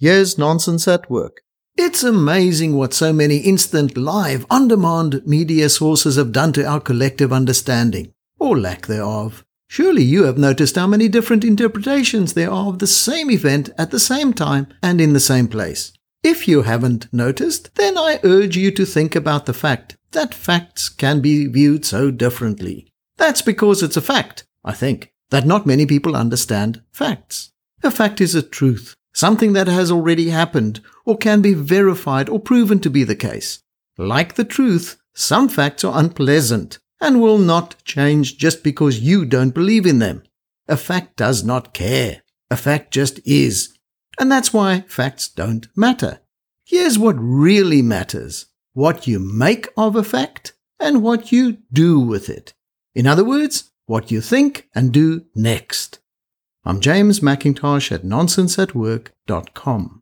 Here's Nonsense at Work. It's amazing what so many instant, live, on demand media sources have done to our collective understanding, or lack thereof. Surely you have noticed how many different interpretations there are of the same event at the same time and in the same place. If you haven't noticed, then I urge you to think about the fact that facts can be viewed so differently. That's because it's a fact, I think, that not many people understand facts. A fact is a truth, something that has already happened or can be verified or proven to be the case. Like the truth, some facts are unpleasant and will not change just because you don't believe in them. A fact does not care. A fact just is. And that's why facts don't matter. Here's what really matters what you make of a fact and what you do with it. In other words, what you think and do next. I'm James McIntosh at nonsenseatwork.com.